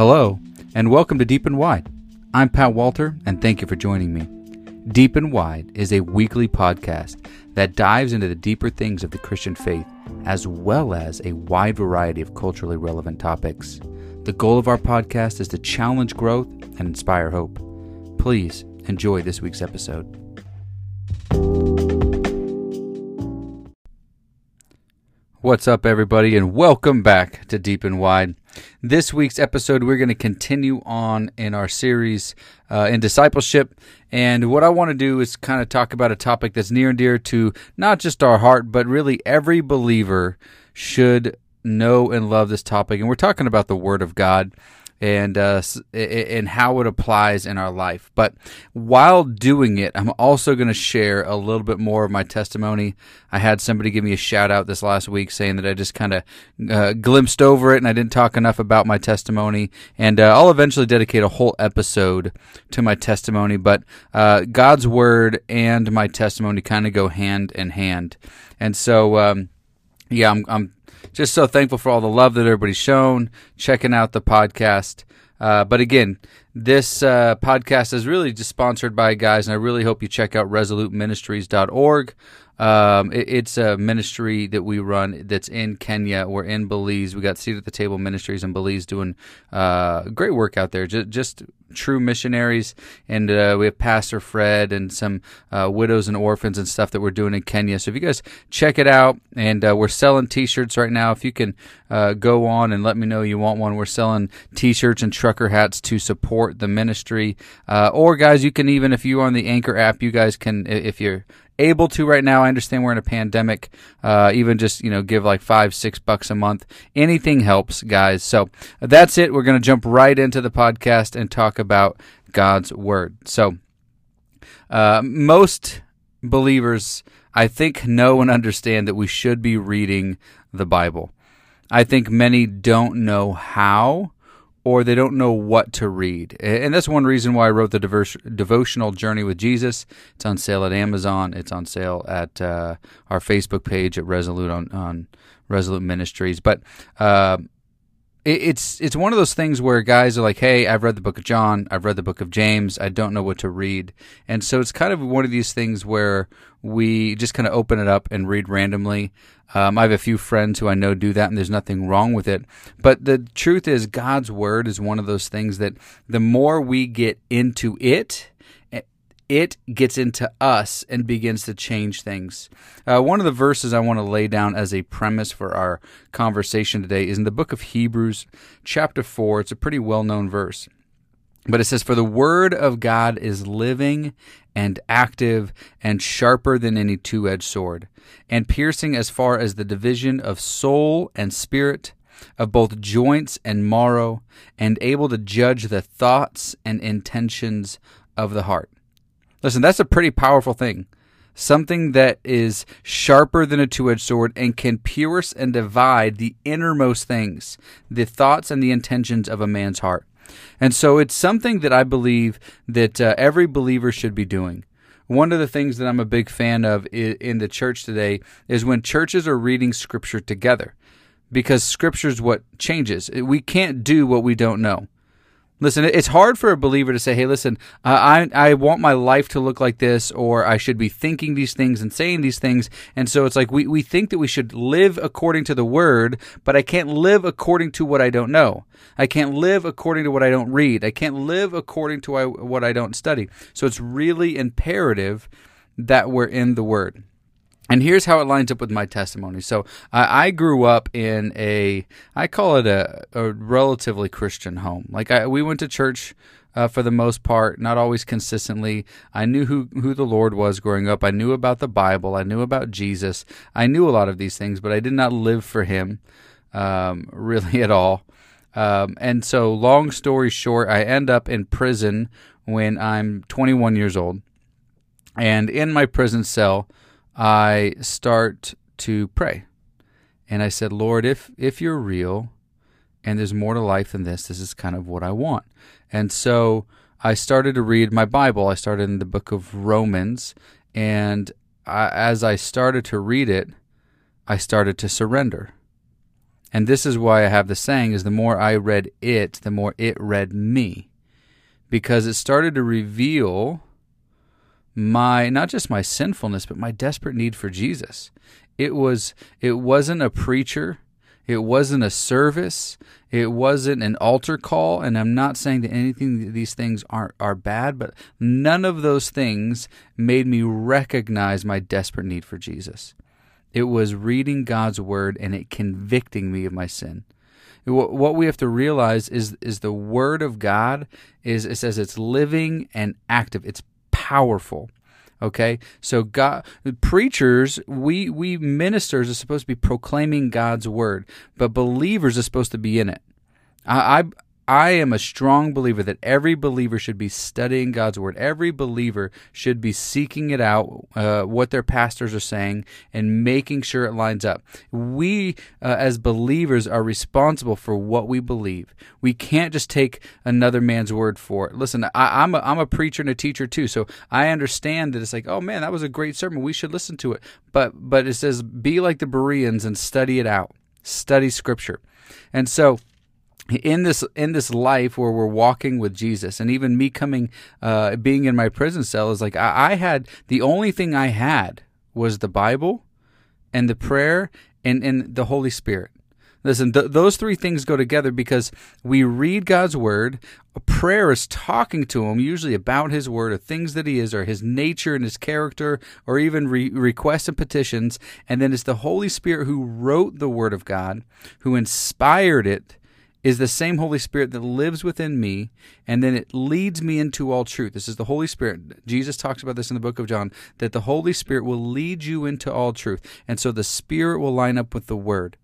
Hello, and welcome to Deep and Wide. I'm Pat Walter, and thank you for joining me. Deep and Wide is a weekly podcast that dives into the deeper things of the Christian faith, as well as a wide variety of culturally relevant topics. The goal of our podcast is to challenge growth and inspire hope. Please enjoy this week's episode. What's up, everybody, and welcome back to Deep and Wide. This week's episode, we're going to continue on in our series uh, in discipleship. And what I want to do is kind of talk about a topic that's near and dear to not just our heart, but really every believer should know and love this topic. And we're talking about the Word of God and uh, and how it applies in our life. But while doing it, I'm also going to share a little bit more of my testimony. I had somebody give me a shout out this last week saying that I just kind of uh, glimpsed over it and I didn't talk enough about my testimony. And uh, I'll eventually dedicate a whole episode to my testimony. But uh, God's word and my testimony kind of go hand in hand. And so, um, yeah, I'm, I'm just so thankful for all the love that everybody's shown, checking out the podcast. Uh, but again, this uh, podcast is really just sponsored by guys, and I really hope you check out resoluteministries.org. Um, it, it's a ministry that we run that's in Kenya. We're in Belize. We got Seat at the Table Ministries in Belize doing uh, great work out there. Just, just true missionaries. And uh, we have Pastor Fred and some uh, widows and orphans and stuff that we're doing in Kenya. So if you guys check it out, and uh, we're selling t shirts right now. If you can uh, go on and let me know you want one, we're selling t shirts and trucker hats to support the ministry. Uh, or, guys, you can even, if you're on the Anchor app, you guys can, if you're able to right now. I understand we're in a pandemic. Uh, even just you know give like five six bucks a month. Anything helps, guys. So that's it. We're gonna jump right into the podcast and talk about God's word. So uh, most believers, I think, know and understand that we should be reading the Bible. I think many don't know how or they don't know what to read. And that's one reason why I wrote the diverse, devotional Journey with Jesus. It's on sale at Amazon. It's on sale at uh, our Facebook page at Resolute on, on Resolute Ministries. But uh, it's it's one of those things where guys are like, "Hey, I've read the book of John, I've read the book of James, I don't know what to read," and so it's kind of one of these things where we just kind of open it up and read randomly. Um, I have a few friends who I know do that, and there's nothing wrong with it. But the truth is, God's word is one of those things that the more we get into it it gets into us and begins to change things. Uh, one of the verses I want to lay down as a premise for our conversation today is in the book of Hebrews, chapter 4. It's a pretty well known verse. But it says, For the word of God is living and active and sharper than any two edged sword, and piercing as far as the division of soul and spirit, of both joints and marrow, and able to judge the thoughts and intentions of the heart. Listen, that's a pretty powerful thing. Something that is sharper than a two edged sword and can pierce and divide the innermost things, the thoughts and the intentions of a man's heart. And so it's something that I believe that uh, every believer should be doing. One of the things that I'm a big fan of in the church today is when churches are reading scripture together because scripture is what changes. We can't do what we don't know. Listen, it's hard for a believer to say, "Hey, listen, uh, I I want my life to look like this, or I should be thinking these things and saying these things." And so it's like we we think that we should live according to the Word, but I can't live according to what I don't know. I can't live according to what I don't read. I can't live according to what I don't study. So it's really imperative that we're in the Word. And here's how it lines up with my testimony. So uh, I grew up in a, I call it a, a relatively Christian home. Like I, we went to church uh, for the most part, not always consistently. I knew who, who the Lord was growing up. I knew about the Bible. I knew about Jesus. I knew a lot of these things, but I did not live for Him um, really at all. Um, and so, long story short, I end up in prison when I'm 21 years old. And in my prison cell, I start to pray. And I said, Lord, if if you're real and there's more to life than this, this is kind of what I want. And so I started to read my Bible. I started in the book of Romans, and I, as I started to read it, I started to surrender. And this is why I have the saying is the more I read it, the more it read me. Because it started to reveal my not just my sinfulness, but my desperate need for Jesus. It was it wasn't a preacher, it wasn't a service, it wasn't an altar call, and I'm not saying that anything these things aren't are bad, but none of those things made me recognize my desperate need for Jesus. It was reading God's word and it convicting me of my sin. What we have to realize is is the word of God is it says it's living and active. It's powerful. Okay, so God, preachers, we we ministers are supposed to be proclaiming God's word, but believers are supposed to be in it. I, I am a strong believer that every believer should be studying God's word. Every believer should be seeking it out, uh, what their pastors are saying, and making sure it lines up. We, uh, as believers, are responsible for what we believe. We can't just take another man's word for it. Listen, I, am a, I'm a preacher and a teacher too, so I understand that it's like, oh man, that was a great sermon. We should listen to it. But but it says, be like the Bereans and study it out. Study Scripture, and so in this in this life where we're walking with Jesus, and even me coming, uh, being in my prison cell is like I, I had the only thing I had was the Bible, and the prayer, and and the Holy Spirit. Listen, th- those three things go together because we read God's word. A prayer is talking to Him, usually about His word, or things that He is, or His nature and His character, or even re- requests and petitions. And then it's the Holy Spirit who wrote the Word of God, who inspired it is the same Holy Spirit that lives within me, and then it leads me into all truth. This is the Holy Spirit. Jesus talks about this in the book of John that the Holy Spirit will lead you into all truth. And so the Spirit will line up with the Word.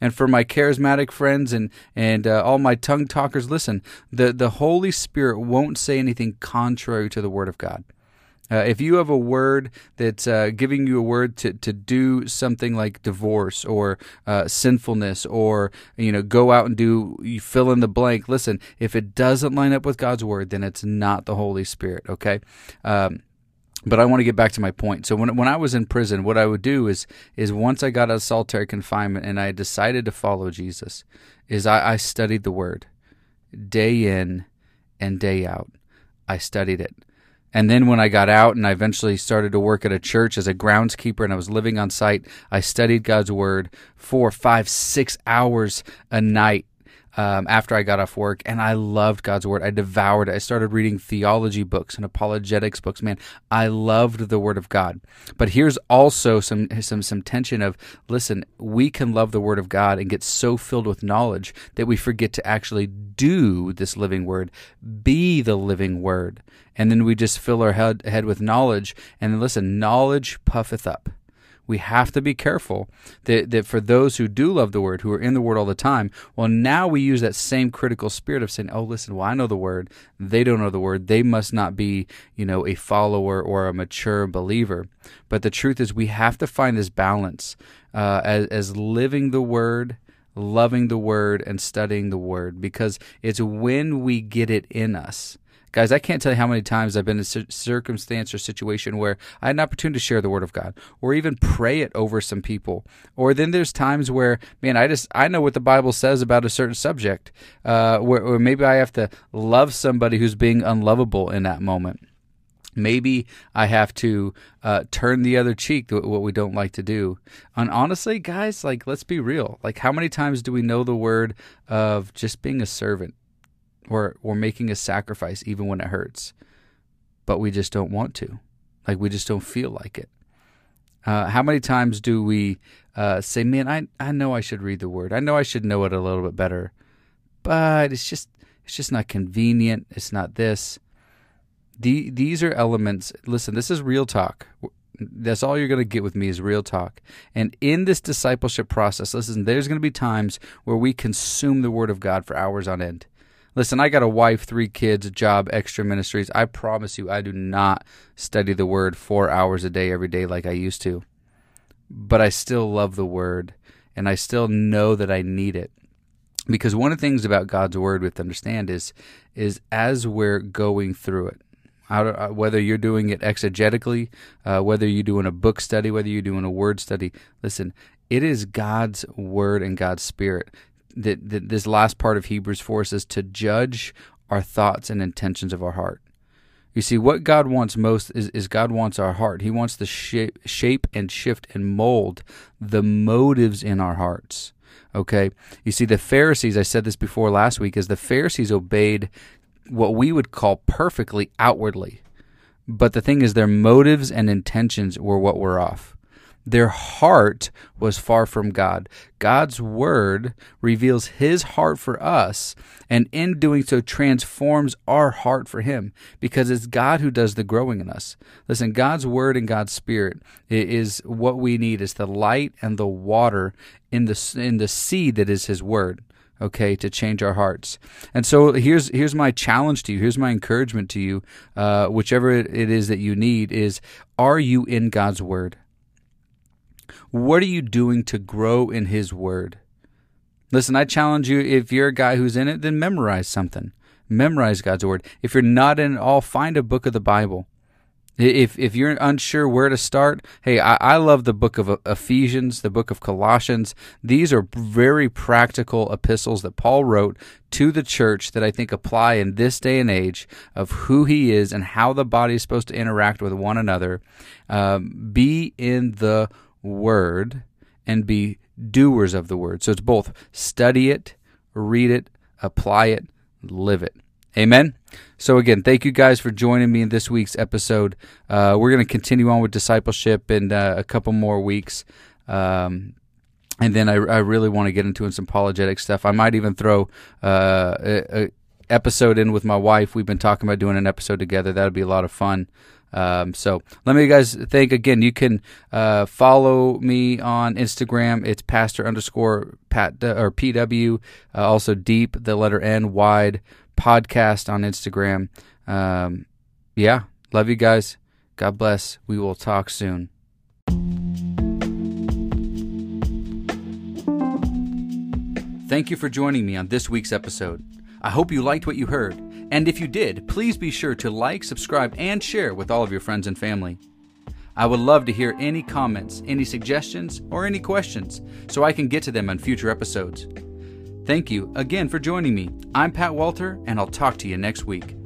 And for my charismatic friends and and uh, all my tongue talkers, listen. The the Holy Spirit won't say anything contrary to the Word of God. Uh, if you have a word that's uh, giving you a word to, to do something like divorce or uh, sinfulness or you know go out and do you fill in the blank listen if it doesn't line up with god's word then it's not the holy spirit okay um, but I want to get back to my point. So when when I was in prison, what I would do is is once I got out of solitary confinement and I decided to follow Jesus, is I, I studied the Word, day in and day out. I studied it. And then when I got out and I eventually started to work at a church as a groundskeeper and I was living on site, I studied God's word four, five, six hours a night um, after I got off work, and I loved God's Word. I devoured it. I started reading theology books and apologetics books. Man, I loved the Word of God. But here's also some some some tension of listen. We can love the Word of God and get so filled with knowledge that we forget to actually do this living Word, be the living Word, and then we just fill our head, head with knowledge. And then listen, knowledge puffeth up we have to be careful that, that for those who do love the word, who are in the word all the time, well, now we use that same critical spirit of saying, oh, listen, well, I know the word. They don't know the word. They must not be, you know, a follower or a mature believer. But the truth is, we have to find this balance uh, as, as living the word loving the word and studying the word because it's when we get it in us Guys, I can't tell you how many times I've been in a circumstance or situation where I had an opportunity to share the word of God or even pray it over some people. Or then there's times where, man, I just, I know what the Bible says about a certain subject, uh, where, maybe I have to love somebody who's being unlovable in that moment. Maybe I have to uh, turn the other cheek, what we don't like to do. And honestly, guys, like, let's be real. Like, how many times do we know the word of just being a servant? Or we're making a sacrifice even when it hurts, but we just don't want to. Like we just don't feel like it. Uh, how many times do we uh, say, "Man, I I know I should read the Word. I know I should know it a little bit better, but it's just it's just not convenient. It's not this." The, these are elements. Listen, this is real talk. That's all you're going to get with me is real talk. And in this discipleship process, listen, there's going to be times where we consume the Word of God for hours on end. Listen, I got a wife, three kids, a job, extra ministries. I promise you, I do not study the word four hours a day every day like I used to. But I still love the word, and I still know that I need it. Because one of the things about God's word we have to understand is, is as we're going through it, uh, whether you're doing it exegetically, uh, whether you're doing a book study, whether you're doing a word study, listen, it is God's word and God's spirit that, that this last part of Hebrews forces to judge our thoughts and intentions of our heart. You see, what God wants most is, is God wants our heart. He wants to shape, shape and shift and mold the motives in our hearts. Okay? You see, the Pharisees, I said this before last week, is the Pharisees obeyed what we would call perfectly outwardly. But the thing is, their motives and intentions were what were off. Their heart was far from God. God's word reveals his heart for us, and in doing so, transforms our heart for him because it's God who does the growing in us. Listen, God's word and God's spirit is what we need, is the light and the water in the, in the seed that is his word okay to change our hearts and so here's here's my challenge to you here's my encouragement to you uh, whichever it is that you need is are you in god's word what are you doing to grow in His Word? Listen, I challenge you if you're a guy who's in it, then memorize something. Memorize God's Word. If you're not in it all, find a book of the Bible. If if you're unsure where to start, hey, I, I, love the book of Ephesians, the book of Colossians. These are very practical epistles that Paul wrote to the church that I think apply in this day and age of who he is and how the body is supposed to interact with one another. Um, be in the word and be doers of the word. So it's both study it, read it, apply it, live it. Amen. So again, thank you guys for joining me in this week's episode. Uh, we're going to continue on with discipleship in uh, a couple more weeks. Um, and then I, I really want to get into some apologetic stuff. I might even throw uh, a, a, episode in with my wife. We've been talking about doing an episode together. That would be a lot of fun. Um, so let me guys think again. You can uh, follow me on Instagram. It's pastor underscore pat or pw. Uh, also deep the letter n wide podcast on Instagram. Um, yeah, love you guys. God bless. We will talk soon. Thank you for joining me on this week's episode. I hope you liked what you heard. And if you did, please be sure to like, subscribe, and share with all of your friends and family. I would love to hear any comments, any suggestions, or any questions so I can get to them on future episodes. Thank you again for joining me. I'm Pat Walter, and I'll talk to you next week.